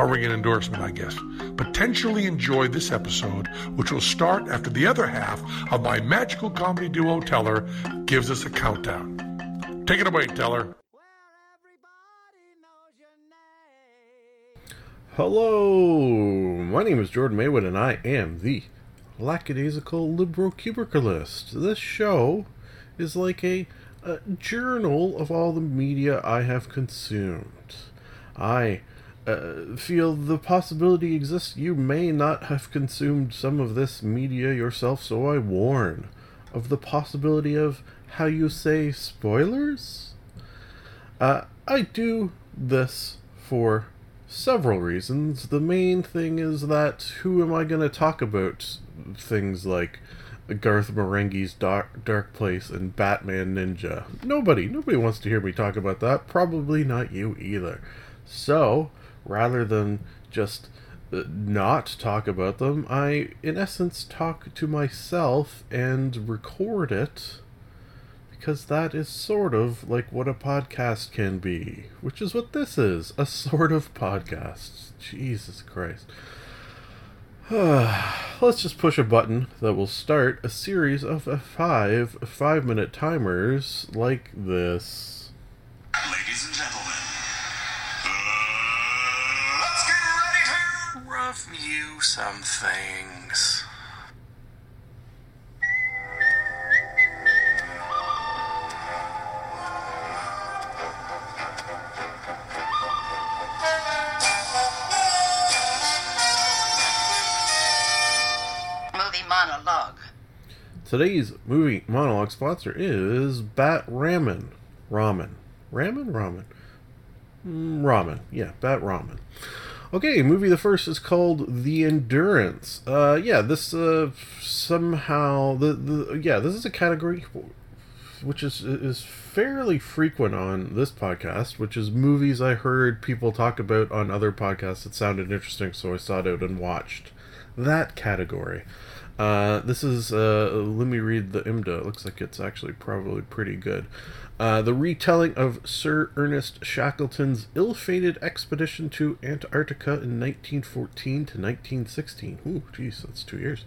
a ringing endorsement, I guess. Potentially enjoy this episode, which will start after the other half of my magical comedy duo Teller gives us a countdown. Take it away, Teller. Hello, my name is Jordan Maywood, and I am the lackadaisical liberal cubicalist. This show is like a, a journal of all the media I have consumed. I uh, feel the possibility exists you may not have consumed some of this media yourself, so I warn of the possibility of how you say spoilers. Uh, I do this for several reasons. The main thing is that who am I going to talk about things like Garth Marenghi's Dark, Dark Place and Batman Ninja? Nobody. Nobody wants to hear me talk about that. Probably not you either. So, rather than just uh, not talk about them, I, in essence, talk to myself and record it because that is sort of like what a podcast can be, which is what this is a sort of podcast. Jesus Christ. Let's just push a button that will start a series of five five minute timers like this. Ladies and gentlemen, get ready to review some things. Movie monologue. Today's movie monologue sponsor is Bat Ramen. Ramen. Ramen? Ramen. Mm, ramen. Yeah, Bat Ramen. Okay, movie the first is called The Endurance. Uh, yeah, this uh, somehow the, the yeah this is a category which is is fairly frequent on this podcast, which is movies I heard people talk about on other podcasts that sounded interesting, so I sought out and watched that category. Uh, this is uh, let me read the IMDb. It looks like it's actually probably pretty good. Uh, the retelling of Sir Ernest Shackleton's ill-fated expedition to Antarctica in 1914 to 1916. Ooh, geez, that's two years.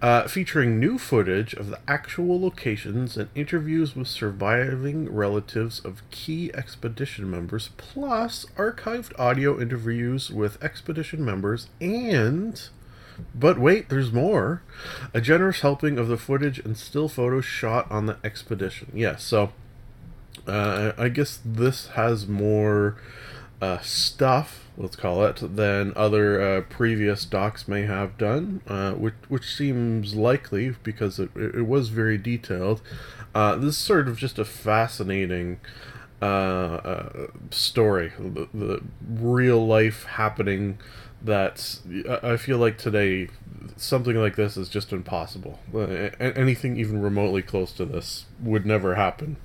Uh, featuring new footage of the actual locations and interviews with surviving relatives of key expedition members, plus archived audio interviews with expedition members and but wait, there's more. A generous helping of the footage and still photos shot on the expedition. Yes, so uh, I guess this has more uh, stuff, let's call it, than other uh, previous docs may have done, uh, which, which seems likely because it, it was very detailed. Uh, this is sort of just a fascinating uh, story, the, the real life happening that I feel like today something like this is just impossible. Anything even remotely close to this would never happen.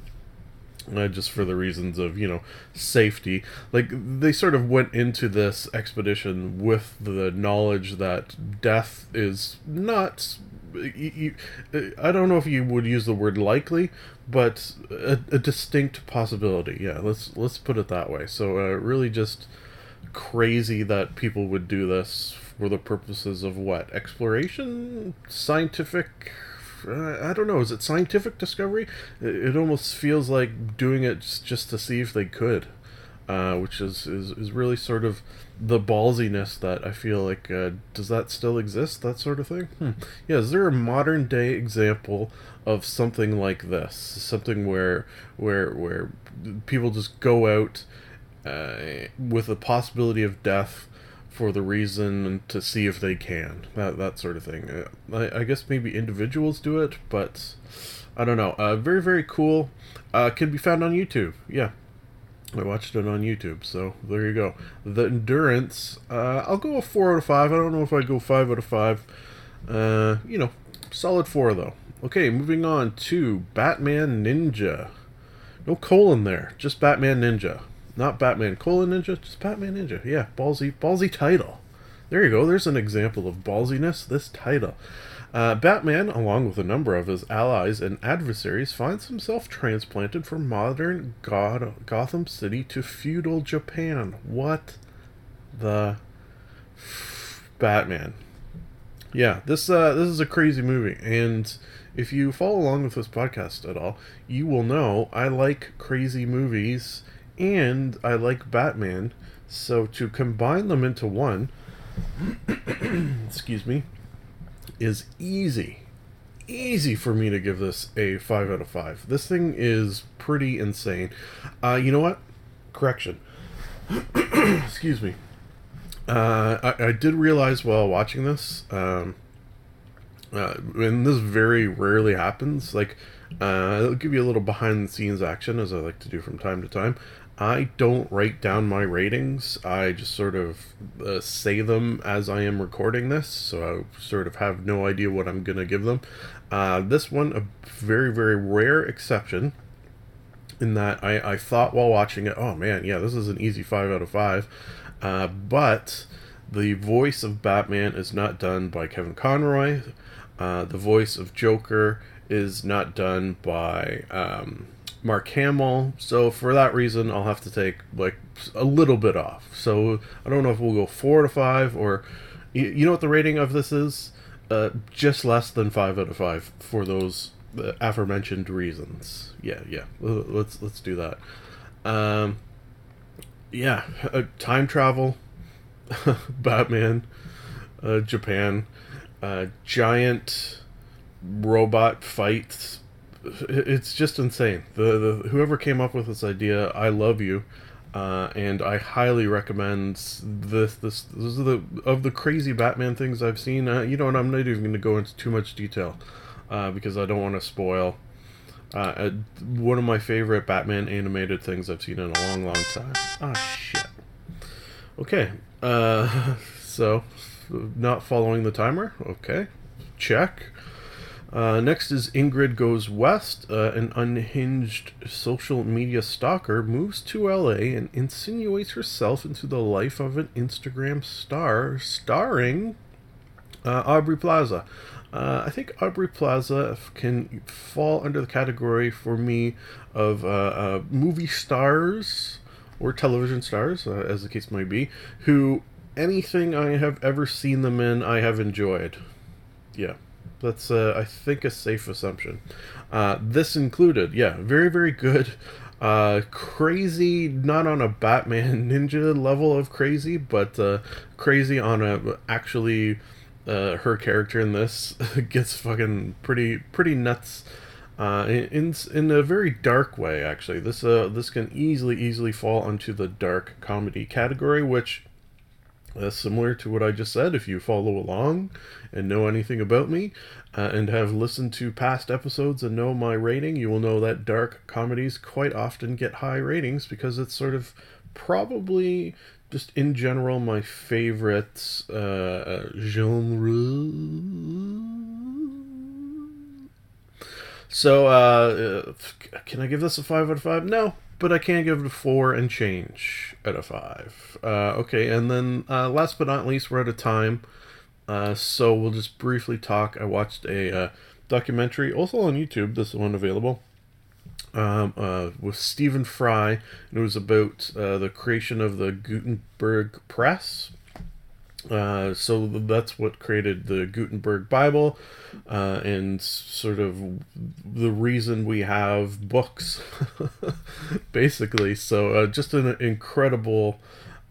Uh, just for the reasons of you know safety. Like they sort of went into this expedition with the knowledge that death is not i don't know if you would use the word likely but a, a distinct possibility. Yeah let's let's put it that way. So uh, really just crazy that people would do this for the purposes of what? Exploration? Scientific uh, i don't know. Is it scientific discovery? It, it almost feels like doing it just, just to see if they could uh, which is, is is really sort of the ballsiness that I feel like uh, does that still exist? That sort of thing? Hmm. yeah is there a modern day example of something like this? Something where where where people just go out uh, with the possibility of death for the reason to see if they can that that sort of thing. Uh, I, I guess maybe individuals do it, but I don't know. Uh, very very cool. Uh, can be found on YouTube. Yeah. I watched it on YouTube, so there you go. The Endurance, uh, I'll go a 4 out of 5. I don't know if I'd go 5 out of 5. Uh, you know, solid 4 though. Okay, moving on to Batman Ninja. No colon there, just Batman Ninja. Not Batman colon Ninja, just Batman Ninja. Yeah, ballsy, ballsy title. There you go, there's an example of ballsiness, this title. Uh, Batman, along with a number of his allies and adversaries, finds himself transplanted from modern God- Gotham City to feudal Japan. What the Batman? Yeah, this uh, this is a crazy movie, and if you follow along with this podcast at all, you will know I like crazy movies and I like Batman. So to combine them into one, excuse me, is easy. Easy for me to give this a 5 out of 5. This thing is pretty insane. Uh, you know what? Correction. Excuse me. Uh, I, I did realize while watching this, um, uh, and this very rarely happens, like, uh, I'll give you a little behind the scenes action, as I like to do from time to time. I don't write down my ratings. I just sort of uh, say them as I am recording this, so I sort of have no idea what I'm going to give them. Uh, this one, a very, very rare exception, in that I, I thought while watching it, oh man, yeah, this is an easy 5 out of 5. Uh, but the voice of Batman is not done by Kevin Conroy. Uh, the voice of Joker is not done by. Um, Mark Hamill. So for that reason, I'll have to take like a little bit off. So I don't know if we'll go four to five or you, know what the rating of this is? Uh, just less than five out of five for those uh, aforementioned reasons. Yeah, yeah. Let's let's do that. Um, yeah, uh, time travel, Batman, uh, Japan, uh, giant robot fights it's just insane. The, the whoever came up with this idea, I love you, uh, and I highly recommend this. This this is the of the crazy Batman things I've seen. Uh, you know, and I'm not even going to go into too much detail uh, because I don't want to spoil. Uh, one of my favorite Batman animated things I've seen in a long, long time. Ah, shit. Okay, uh, so not following the timer. Okay, check. Uh, next is Ingrid Goes West. Uh, an unhinged social media stalker moves to LA and insinuates herself into the life of an Instagram star, starring uh, Aubrey Plaza. Uh, I think Aubrey Plaza can fall under the category for me of uh, uh, movie stars or television stars, as the case might be, who anything I have ever seen them in, I have enjoyed. Yeah. That's, uh, I think, a safe assumption. Uh, this included, yeah, very, very good. Uh, crazy, not on a Batman Ninja level of crazy, but uh, crazy on a actually. Uh, her character in this gets fucking pretty, pretty nuts. Uh, in in a very dark way, actually. This uh this can easily easily fall onto the dark comedy category, which uh, similar to what I just said, if you follow along and know anything about me uh, and have listened to past episodes and know my rating, you will know that dark comedies quite often get high ratings because it's sort of probably just in general my favorite uh, genre. So, uh, can I give this a 5 out of 5? No, but I can give it a four and change out of five. Uh, okay, and then uh, last but not least, we're out of time, uh, so we'll just briefly talk. I watched a uh, documentary, also on YouTube. This one available. Um, uh, with Stephen Fry, and it was about uh, the creation of the Gutenberg Press, uh, so that's what created the Gutenberg Bible, and sort of the reason we have books, basically. So just an incredible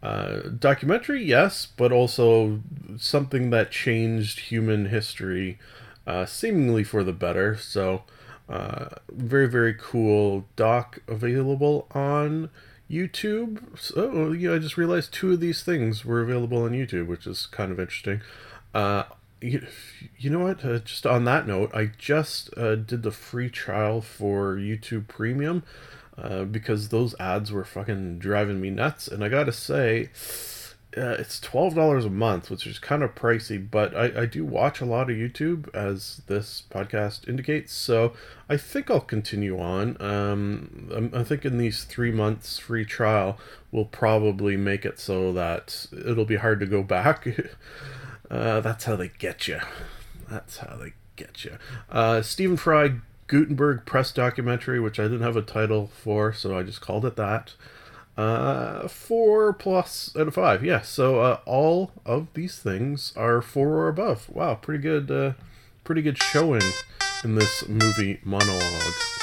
uh, documentary, yes, but also something that changed human history, uh, seemingly for the better. So uh, very very cool doc available on YouTube. So yeah, I just realized two of these things were available on YouTube, which is kind of interesting. Uh, you, you know what? Uh, just on that note, I just uh, did the free trial for YouTube Premium. Uh, because those ads were fucking driving me nuts. And I gotta say, uh, it's twelve dollars a month, which is kind of pricey, but I, I do watch a lot of YouTube, as this podcast indicates. So I think I'll continue on. Um, I'm, I'm thinking these three months free trial will probably make it so that it'll be hard to go back. uh, that's how they get you. That's how they get you. Uh, Stephen Fry Gutenberg press documentary, which I didn't have a title for, so I just called it that. Uh, four plus out of five. Yeah, so uh, all of these things are four or above. Wow, pretty good. Uh, pretty good showing in this movie monologue.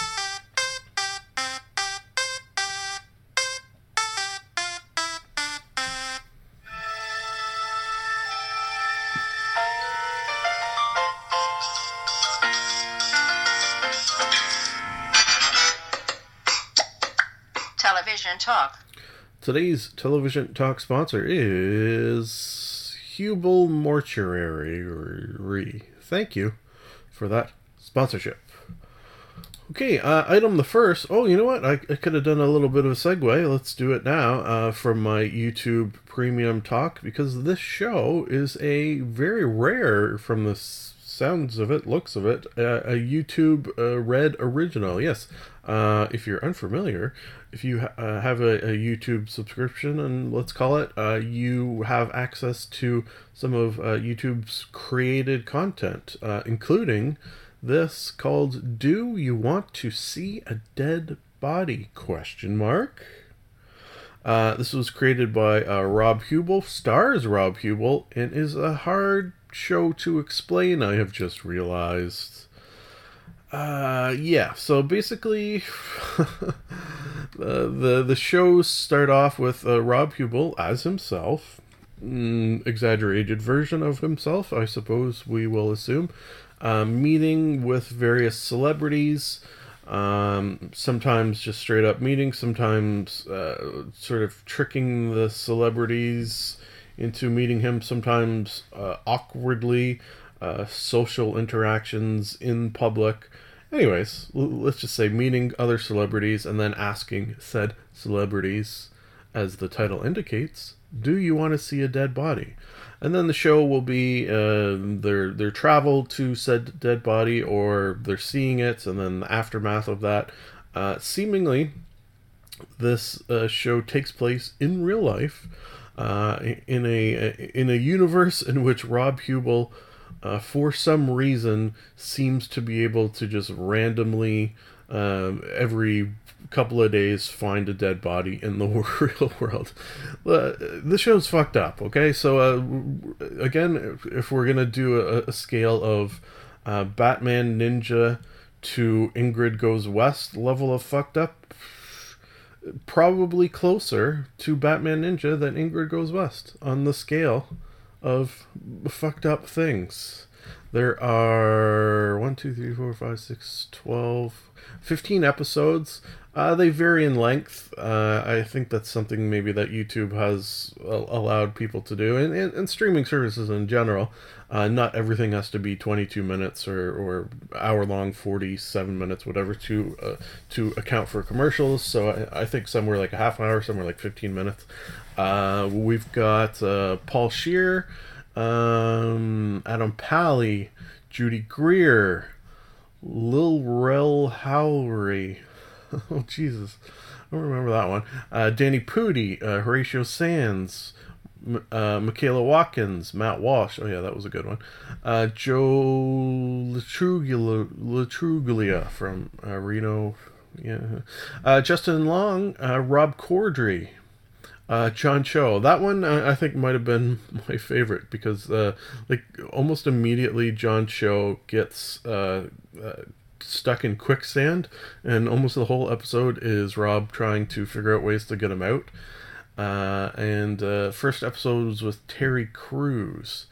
Today's television talk sponsor is Huebel Mortuary. Thank you for that sponsorship. Okay, uh, item the first. Oh, you know what? I, I could have done a little bit of a segue. Let's do it now uh, from my YouTube premium talk because this show is a very rare, from the s- sounds of it, looks of it, uh, a YouTube uh, Red original. Yes, uh, if you're unfamiliar, if you ha- uh, have a, a YouTube subscription, and let's call it, uh, you have access to some of uh, YouTube's created content, including this called "Do You Want to See a Dead Body?" question mark. Uh, this was created by uh, Rob Huebel, stars Rob Huebel, and is a hard show to explain. I have just realized. Uh, yeah. So basically, uh, the the shows start off with uh, Rob Huebel as himself, mm, exaggerated version of himself, I suppose we will assume, uh, meeting with various celebrities. Um, sometimes just straight up meeting, sometimes uh, sort of tricking the celebrities into meeting him, sometimes uh, awkwardly, uh, social interactions in public. Anyways, l- let's just say meeting other celebrities and then asking said celebrities, as the title indicates, do you want to see a dead body? And then the show will be uh, their their travel to said dead body, or they're seeing it, and then the aftermath of that. Uh, seemingly, this uh, show takes place in real life, uh, in a in a universe in which Rob Huebel, uh, for some reason, seems to be able to just randomly, um, every couple of days, find a dead body in the real world. The show's fucked up. Okay, so uh, again, if we're gonna do a, a scale of uh, Batman Ninja to Ingrid Goes West level of fucked up, probably closer to Batman Ninja than Ingrid Goes West on the scale of fucked up things. There are 1, 2, 3, 4, 5, 6, 12, 15 episodes. Uh, they vary in length. Uh, I think that's something maybe that YouTube has uh, allowed people to do, and, and, and streaming services in general. Uh, not everything has to be 22 minutes or, or hour long, 47 minutes, whatever, to uh, to account for commercials. So I, I think somewhere like a half hour, somewhere like 15 minutes. Uh, we've got uh, Paul Scheer, um, Adam Pally, Judy Greer, Lil Rel Howery. oh Jesus, I don't remember that one. Uh, Danny Pudi, uh, Horatio Sanz, M- uh, Michaela Watkins, Matt Walsh. Oh yeah, that was a good one. Uh, Joe Lo Truglio, Latruglia from uh, Reno. Yeah, uh, Justin Long, uh, Rob Corddry, uh, John Cho. That one uh, I think might have been my favorite because, uh, like, almost immediately John Cho gets uh, uh, stuck in quicksand, and almost the whole episode is Rob trying to figure out ways to get him out. Uh, and uh, first episode was with Terry Crews.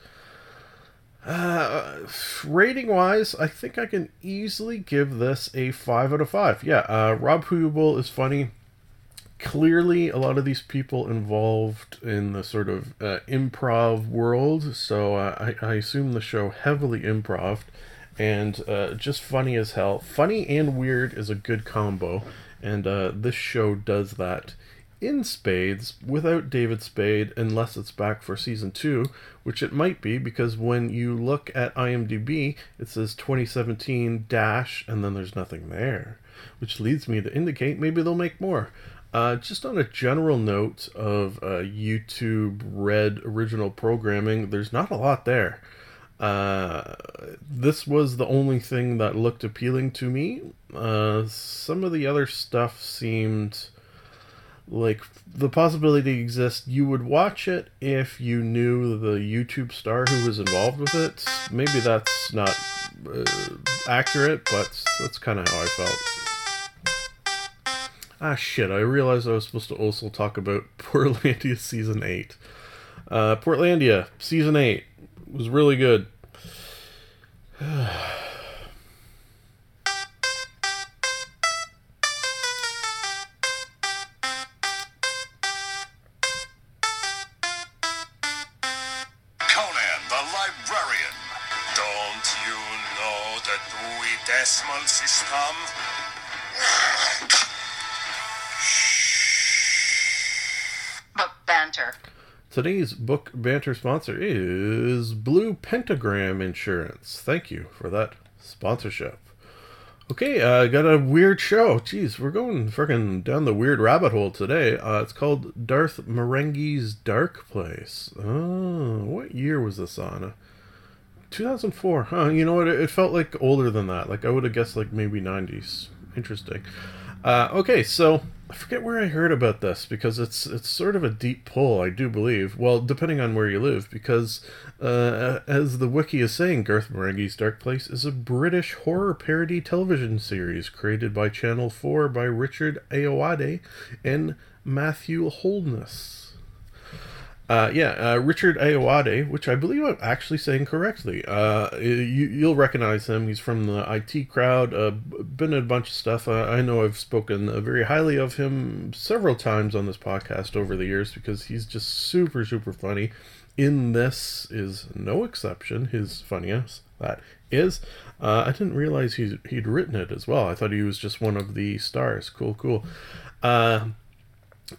Uh, rating wise, I think I can easily give this a five out of five. Yeah, uh, Rob Huebel is funny clearly a lot of these people involved in the sort of uh, improv world so uh, I, I assume the show heavily improv and uh, just funny as hell. Funny and weird is a good combo, and uh, this show does that in spades without David Spade, unless it's back for season two, which it might be because when you look at IMDb, it says 2017 dash, and then there's nothing there, which leads me to indicate maybe they'll make more. Uh, just on a general note of uh, YouTube Red original programming, there's not a lot there. Uh, this was the only thing that looked appealing to me. Uh, some of the other stuff seemed like the possibility exists you would watch it if you knew the YouTube star who was involved with it. Maybe that's not uh, accurate, but that's kind of how I felt. Ah, shit, I realized I was supposed to also talk about Portlandia Season 8. Uh, Portlandia Season 8 was really good. Today's book banter sponsor is Blue Pentagram Insurance. Thank you for that sponsorship. Okay, I uh, got a weird show. Jeez, we're going freaking down the weird rabbit hole today. Uh, it's called Garth Marenghi's Dark Place. Oh, what year was this on? 2004. Huh, you know what? It, it felt like older than that. Like I would have guessed like maybe 90s. Interesting. Uh, okay, so I forget where I heard about this because it's it's sort of a deep pull, I do believe. Well, depending on where you live, because uh, as the wiki is saying, Garth Marenghi's Dark Place is a British horror parody television series created by Channel Four by Richard Ayoade and Matthew Holness. Uh, yeah, uh, Richard Ayoade, which I believe I'm actually saying correctly. Uh, you, you'll recognize him. He's from the IT crowd. Uh, been in a bunch of stuff. Uh, I know I've spoken uh, very highly of him several times on this podcast over the years because he's just super, super funny. In this is no exception. His funniest that is. Uh, I didn't realize he's, he'd written it as well. I thought he was just one of the stars. Cool, cool.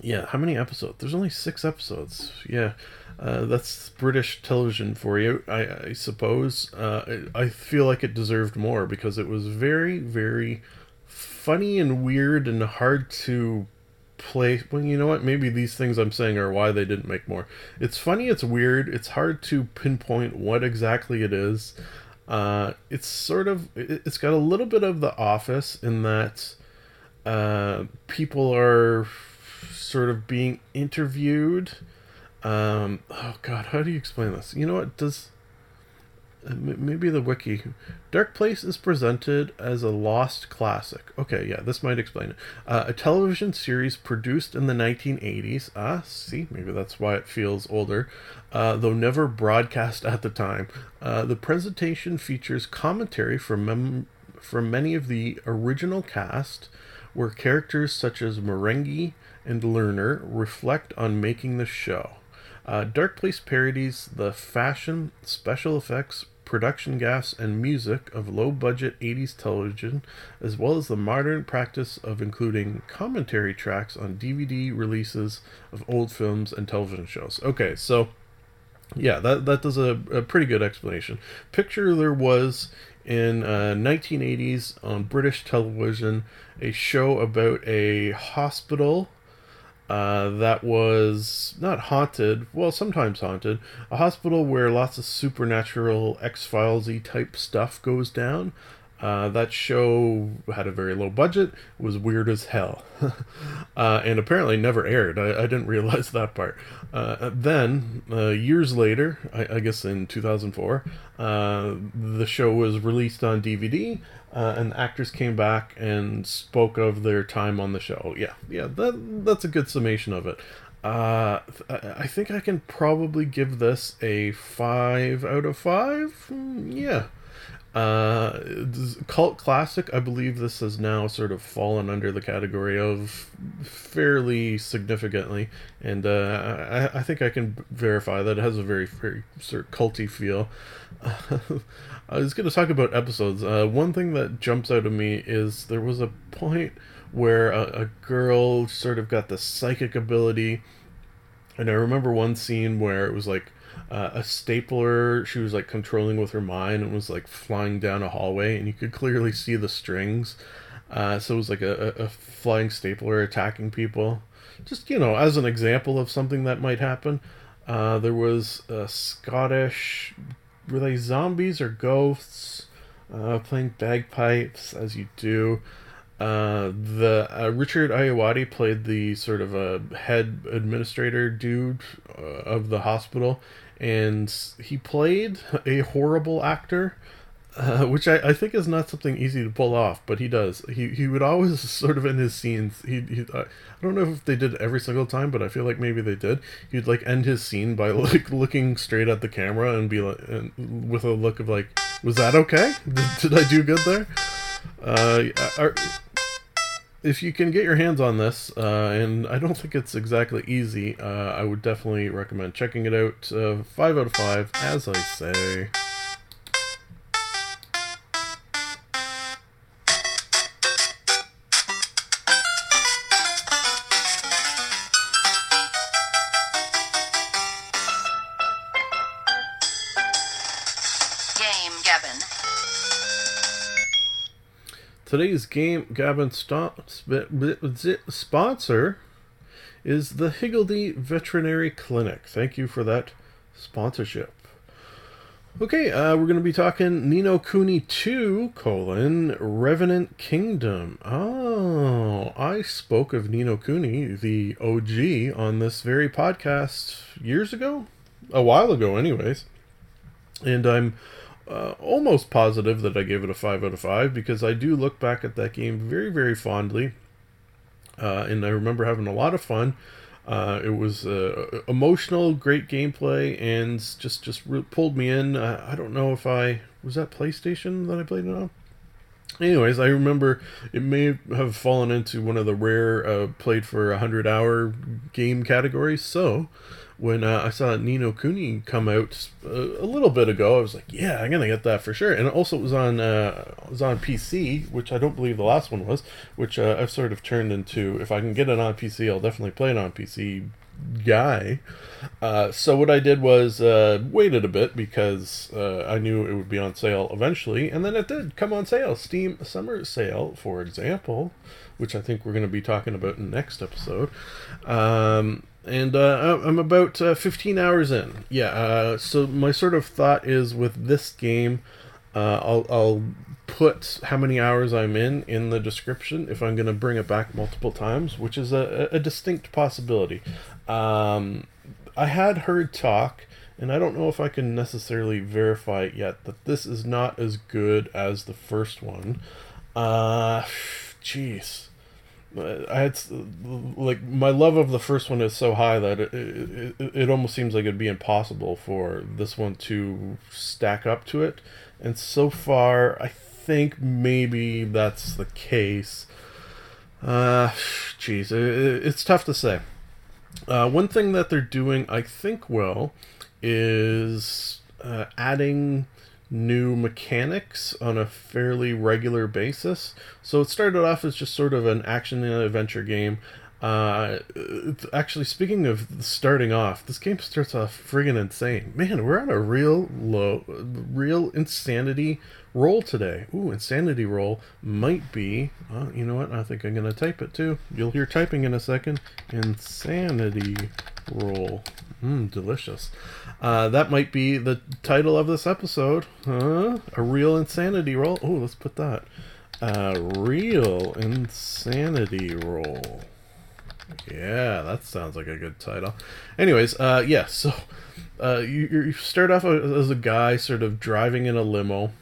Yeah, how many episodes? There's only six episodes. Yeah, uh, that's British television for you, I, I suppose. Uh, I feel like it deserved more because it was very, very funny and weird and hard to play. Well, you know what? Maybe these things I'm saying are why they didn't make more. It's funny, it's weird, it's hard to pinpoint what exactly it is. Uh, it's sort of, it's got a little bit of The Office in that uh, people are sort of being interviewed. Um, oh God, how do you explain this? You know what? Does uh, maybe the wiki dark place is presented as a lost classic okay yeah this might explain it uh, a television series produced in the 1980s ah see maybe that's why it feels older uh, though never broadcast at the time uh, the presentation features commentary from mem- from many of the original cast where characters such as Marenghi and Learner reflect on making the show. Uh, Dark Place parodies the fashion, special effects, production gaffes, and music of low budget 80s television, as well as the modern practice of including commentary tracks on DVD releases of old films and television shows. Okay, so yeah, that, that does a, a pretty good explanation. Picture there was in uh, 1980s on British television a show about a hospital uh, that was not haunted, well, sometimes haunted, a hospital where lots of supernatural X Filesy type stuff goes down. Uh, that show had a very low budget, was weird as hell, uh, and apparently never aired. I, I didn't realize that part. Uh, then, uh, years later, I, I, guess in 2004, uh, the show was released on DVD, uh, and actors came back and spoke of their time on the show. Yeah, yeah, that, that's a good summation of it. I think I can probably give this a 5 out of 5. Mm, yeah Uh, cult classic. I believe this has now sort of fallen under the category of fairly significantly, and uh, I, I think I can verify that it has a very very sort of culty feel. I was going to talk about episodes. Uh, one thing that jumps out of me is there was a point where a, a girl sort of got the psychic ability, and I remember one scene where it was like uh, a stapler she was like controlling with her mind and was like flying down a hallway, and you could clearly see the strings. Uh, so it was like a, a flying stapler attacking people. Just you know, as an example of something that might happen. Uh, there was a Scottish were they zombies or ghosts uh, playing bagpipes as you do uh, the uh, richard Ayoade played the sort of a head administrator dude uh, of the hospital and he played a horrible actor uh, which I, I think is not something easy to pull off, but he does. He he would always sort of in his scenes. He, he I don't know if they did every single time, but I feel like maybe they did. He'd like end his scene by like looking straight at the camera and be like, and with a look of like, was that okay? Did, did I do good there? Uh, are, if you can get your hands on this, uh, and I don't think it's exactly easy, uh, I would definitely recommend checking it out. Uh, five out of five, as I say. Today's game Gabbin' sponsor is the Higgledy Veterinary Clinic. Thank you for that sponsorship. Okay, uh, we're going to be talking Ni no Kuni 2, colon, Revenant Kingdom. Oh, I spoke of Ni no Kuni, the OG, on this very podcast years ago? A while ago, anyways. And I'm uh, almost positive that I gave it a 5 out of 5 because I do look back at that game very, very fondly. Uh, and I remember having a lot of fun. Uh, it was uh, emotional, great gameplay, and just just re- pulled me in. Uh, I don't know if I was that PlayStation that I played it on. Anyways, I remember it may have fallen into one of the rare uh, played for a hundred hour game categories. So when uh, I saw Ni no Kuni come out uh, a little bit ago, I was like, "Yeah, I'm gonna get that for sure." And also, it was on uh, it was on PC, which I don't believe the last one was. Which uh, I've sort of turned into. If I can get it on PC, I'll definitely play it on PC. Guy. Uh, so what I did was uh, waited a bit because uh, I knew it would be on sale eventually, and then it did come on sale. Steam Summer Sale, for example, which I think we're going to be talking about in the next episode. Um, and uh, I'm about uh, 15 hours in. Yeah. Uh, so my sort of thought is with this game, uh, I'll I'll put how many hours I'm in in the description if I'm going to bring it back multiple times, which is a, a distinct possibility. Um, I had heard talk, and I don't know if I can necessarily verify it yet, that this is not as good as the first one. Uh, jeez. I had like my love of the first one is so high that it, it, it, almost seems like it'd be impossible for this one to stack up to it. And so far, I think maybe that's the case. Uh, jeez, it, it's tough to say. Uh, one thing that they're doing, I think, well, is uh, adding new mechanics on a fairly regular basis. So it started off as just sort of an action and adventure game. Uh, actually, speaking of starting off, this game starts off friggin' insane. Man, we're on a real low, real insanity roll today. Ooh, insanity roll might be. Well, you know what? I think I'm gonna type it too. You'll hear typing in a second. Insanity roll. Mmm, delicious. Uh, that might be the title of this episode. Huh? A real insanity roll. Oh, let's put that. A real insanity roll. Yeah, that sounds like a good title. Anyways, uh, yeah, so uh, you, you start off as a guy sort of driving in a limo,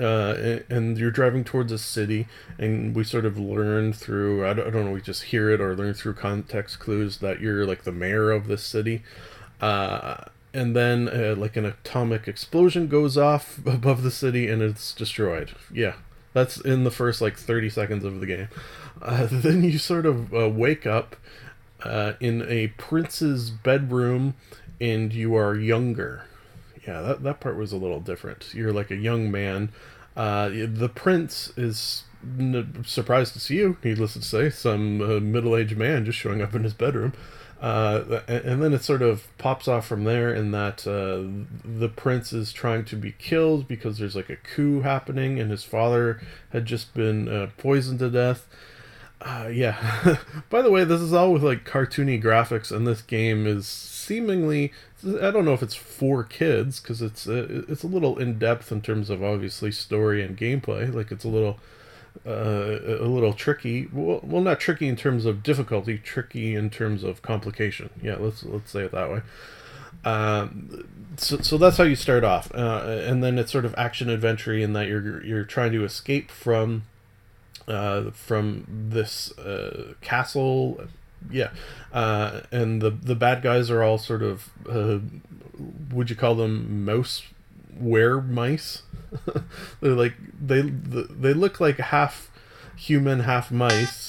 uh, and you're driving towards a city, and we sort of learn through, I don't, I don't know, we just hear it or learn through context clues that you're like the mayor of this city. Uh, and then uh, like an atomic explosion goes off above the city and it's destroyed. Yeah, that's in the first like 30 seconds of the game. Uh, then you sort of uh, wake up uh, in a prince's bedroom and you are younger. Yeah, that, that part was a little different. You're like a young man. Uh, the prince is n- surprised to see you, needless to say, some uh, middle aged man just showing up in his bedroom. Uh, and, then it sort of pops off from there in that uh, the prince is trying to be killed because there's like a coup happening and his father had just been uh, poisoned to death. Uh, yeah. By the way, this is all with like cartoony graphics, and this game is seemingly I don't know if it's for kids because it's uh, it's a little in depth in terms of obviously story and gameplay. Like it's a little uh, a little tricky. Well, well, not tricky in terms of difficulty, tricky in terms of complication. Yeah, let's let's say it that way. Um, so, so that's how you start off, uh, and then it's sort of action adventure in that you're you're trying to escape from uh, from this uh, castle. Yeah, uh, and the the bad guys are all sort of uh, would you call them mouse were mice? They're like they they look like half human, half mice.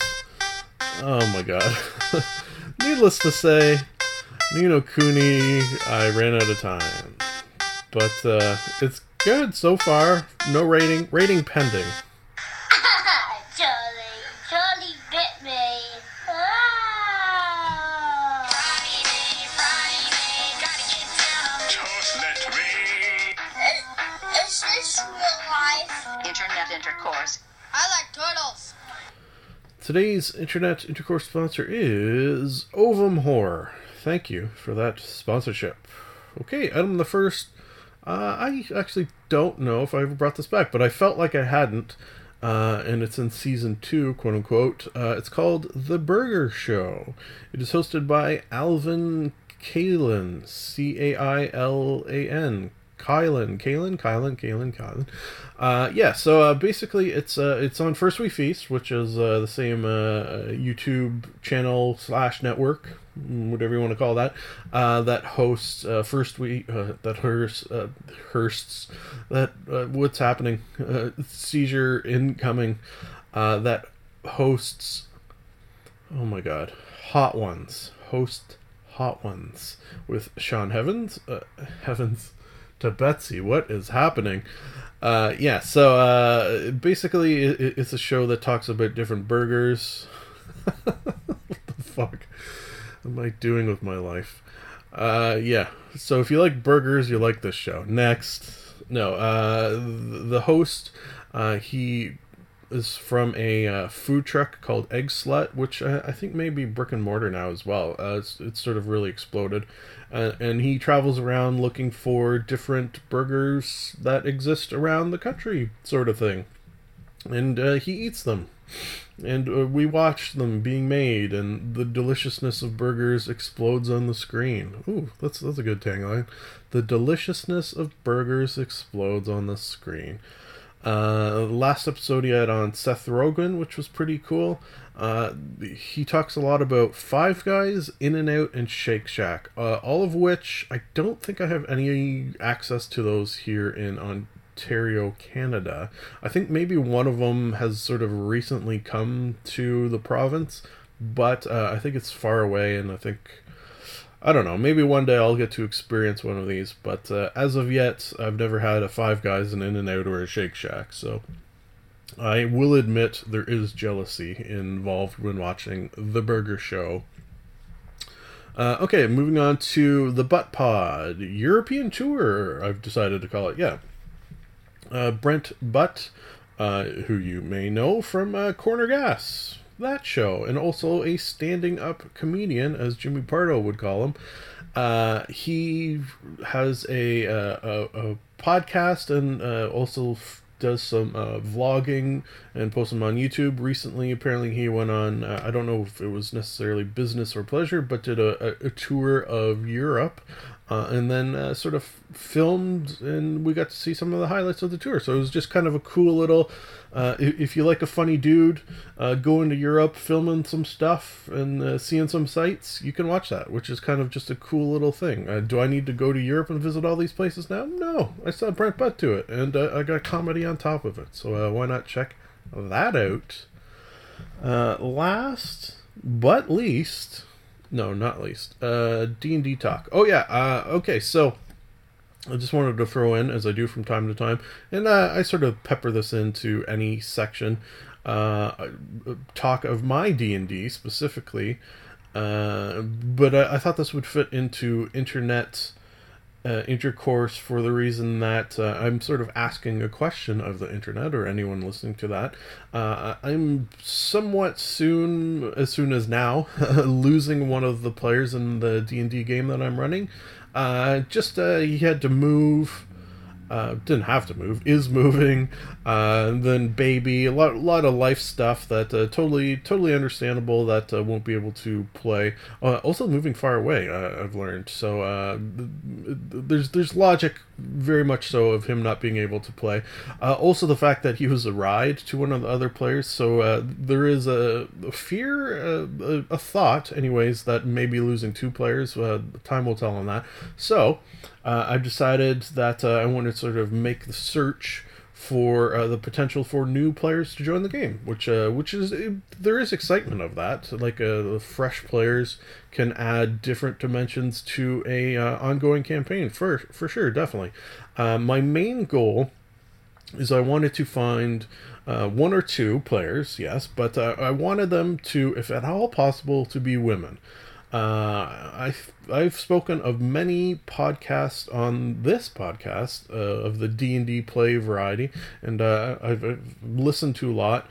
Oh my god! Needless to say, Ni no Kuni, I ran out of time, but uh, it's good so far. No rating, rating pending. Today's internet intercourse sponsor is Ovum Horror. Thank you for that sponsorship. Okay, item the first. Uh, I actually don't know if I ever brought this back, but I felt like I hadn't. Uh, and it's in season two, quote unquote. Uh, it's called The Burger Show. It is hosted by Alvin Cailan, C A I L A N. Kylan, Kalen, Kylan, Kalen, Kylan. Uh, yeah, so uh, basically, it's uh, it's on First We Feast, which is uh, the same uh, YouTube channel slash network, mm, whatever you want to call that, uh, that hosts uh, First We uh, that uh, hosts that uh, what's happening uh, seizure incoming uh, that hosts oh my god hot ones host hot ones with Sean Heavens uh, Heavens to Betsy. What is happening? Uh, yeah, so uh, basically, it, it's a show that talks about different burgers. what the fuck am I doing with my life? Uh, yeah, so if you like burgers, you like this show. Next, no, uh, the host, uh, he is from a uh, food truck called Egg Slut, which I, I think may be brick and mortar now as well. Uh, it's, it's sort of really exploded. Uh, and he travels around looking for different burgers that exist around the country, sort of thing. And uh, he eats them. And uh, we watch them being made, and the deliciousness of burgers explodes on the screen. Ooh, that's, that's a good tagline. The deliciousness of burgers explodes on the screen. Uh, last episode he had on Seth Rogen, which was pretty cool. Uh, he talks a lot about Five Guys, In and Out, and Shake Shack, uh, all of which I don't think I have any access to those here in Ontario, Canada. I think maybe one of them has sort of recently come to the province, but uh, I think it's far away, and I think. I don't know. Maybe one day I'll get to experience one of these, but uh, as of yet, I've never had a Five Guys, an In and Out, or a Shake Shack. So I will admit there is jealousy involved when watching the Burger Show. Uh, okay, moving on to the Butt Pod European Tour. I've decided to call it. Yeah, uh, Brent Butt, uh, who you may know from uh, Corner Gas, that show, and also a standing up comedian, as Jimmy Pardo would call him. Uh, he has a, uh, a, a podcast and uh, also f- does some uh, vlogging and posts them on YouTube. Recently, apparently, he went on, uh, I don't know if it was necessarily business or pleasure, but did a, a, a tour of Europe. Uh, and then uh, sort of filmed, and we got to see some of the highlights of the tour. So it was just kind of a cool little. Uh, if, if you like a funny dude uh, going to Europe, filming some stuff and uh, seeing some sights, you can watch that, which is kind of just a cool little thing. Uh, do I need to go to Europe and visit all these places now? No, I saw Brent Butt to it, and I got comedy on top of it. So why not check that out? Last but least, no, not least, uh, D and D talk. Oh yeah, uh, okay, so I just wanted to throw in, as I do from time to time, and uh, I sort of pepper this into any section. Uh, talk of my D and D specifically, uh, but I, I thought this would fit into internet uh, intercourse for the reason that uh, I'm sort of asking a question of the internet or anyone listening to that. Uh, I'm somewhat soon, as soon as now, losing one of the players in the D and D game that I'm running. Uh, just uh, he had to move. Uh, didn't have to move, is moving, uh, and then baby, a lot, lot of life stuff that uh, totally, totally understandable that uh, won't be able to play. Uh, also moving far away, uh, I've learned. So th- th- there's, there's logic very much so of him not being able to play. Also the fact that he was a ride to one of the other players, so there is a, a fear, a, a thought, anyways, that maybe losing two players. Time will tell on that. So uh, I've decided that uh, I want to sort of make the search for uh, the potential for new players to join the game, which uh, which is there is excitement of that. Like uh, the fresh players can add different dimensions to a uh, ongoing campaign for for sure, definitely. Uh, my main goal is I wanted to find uh, one or two players, yes, but I wanted them to, if at all possible, to be women. Uh, I've, I've spoken of many podcasts on this podcast uh, of the D and D play variety, and uh, I've, I've listened to a lot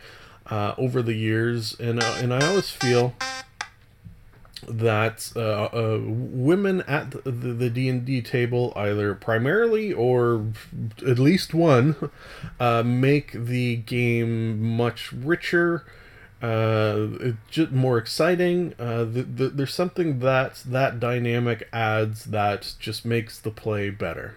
uh, over the years, and uh, and I always feel that uh, women at the D and D table, either primarily or at least one, make the game much richer uh it just more exciting. Uh the, the, there's something that that dynamic adds that just makes the play better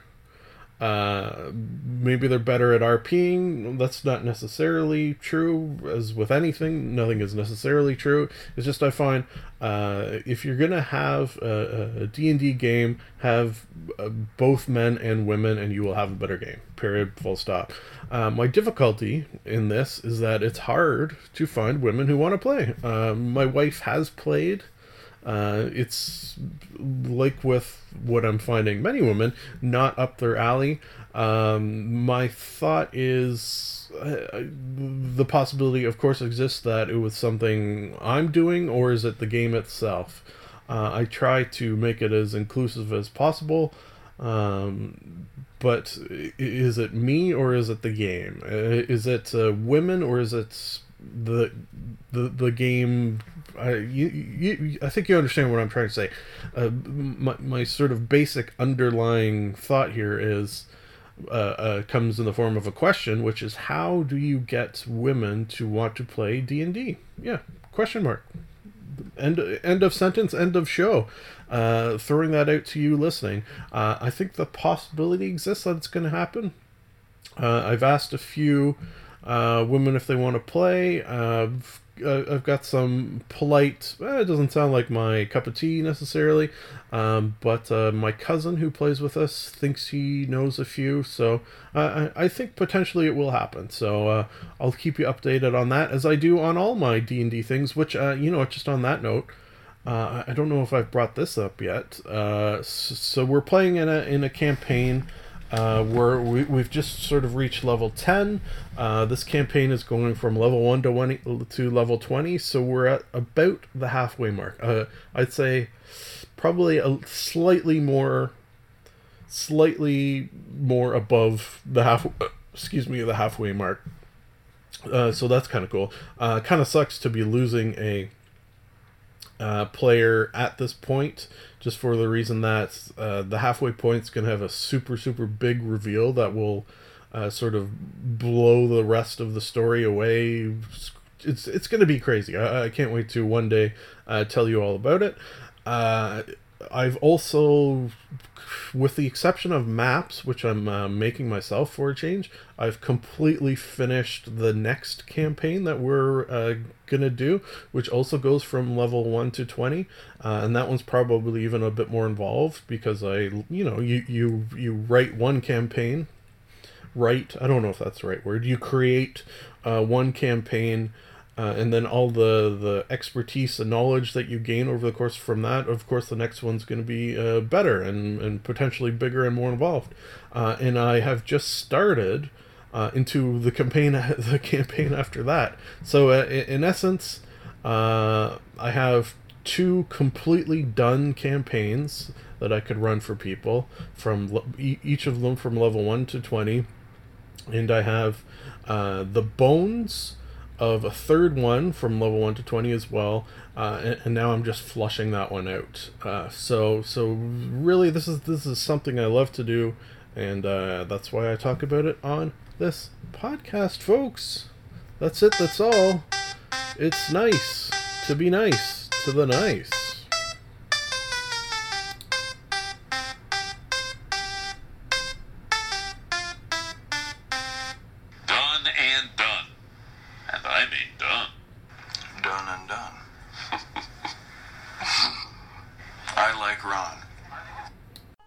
uh maybe they're better at rping that's not necessarily true. As with anything nothing is necessarily true. It's just i find uh if you're gonna have a, a d&d game have uh, both men and women and you will have a better game. Period. Full stop. Uh, my difficulty in this is that it's hard to find women who want to play. Uh, my wife has played uh, it's like with what I'm finding many women not up their alley. Um, my thought is uh, the possibility, of course, exists that it was something I'm doing, or is it the game itself? Uh, I try to make it as inclusive as possible. Um, but is it me or is it the game? Uh, Is it uh, women or is it the the the game? I you, you, I think you understand what I'm trying to say. Uh, my my sort of basic underlying thought here is. Uh, uh, comes in the form of a question, which is how do you get women to want to play D and D? Yeah, question mark end end of sentence end of show uh throwing that out to you listening uh i think the possibility exists that it's going to happen uh i've asked a few uh women if they want to play uh I've- got some polite. eh, it doesn't sound like my cup of tea necessarily, um, but uh, my cousin who plays with us thinks he knows a few. So uh, I, I think potentially it will happen. So uh, I'll keep you updated on that as I do on all my D and D things. Which uh, you know, just on that note, uh, I don't know if I've brought this up yet. Uh, so we're playing in a in a campaign uh, where we, we've just sort of reached level 10. Uh, this campaign is going from level 1 to 1 to level 20, so we're at about the halfway mark. Uh, I'd say probably a slightly more slightly more above the half excuse me the halfway mark uh, so that's kind of cool uh, kind of sucks to be losing a uh, player at this point, just for the reason that uh, the halfway point's going to have a super, super big reveal that will uh, sort of blow the rest of the story away. It's, it's going to be crazy. I, I can't wait to one day uh, tell you all about it. Uh, I've also, with the exception of maps, which I'm uh, making myself for a change, I've completely finished the next campaign that we're uh, gonna do, which also goes from level one to twenty, uh, and that one's probably even a bit more involved because I, you know, you you you write one campaign, write I don't know if that's the right word. You create uh, one campaign uh, and then all the the expertise and knowledge that you gain over the course from that of course the next one's going to be uh, better and and potentially bigger and more involved. Uh, and i have just started uh, into the campaign the campaign after that. So uh, in, essence uh, i have two completely done campaigns that i could run for people from le- each of them from level 1 to 20 and i have the bones of a third one from level 1 to 20 as well uh, and, and now i'm just flushing that one out. Uh, so so really this is this is something i love to do and uh, that's why i talk about it on this podcast folks. That's it that's all. It's nice to be nice to the nice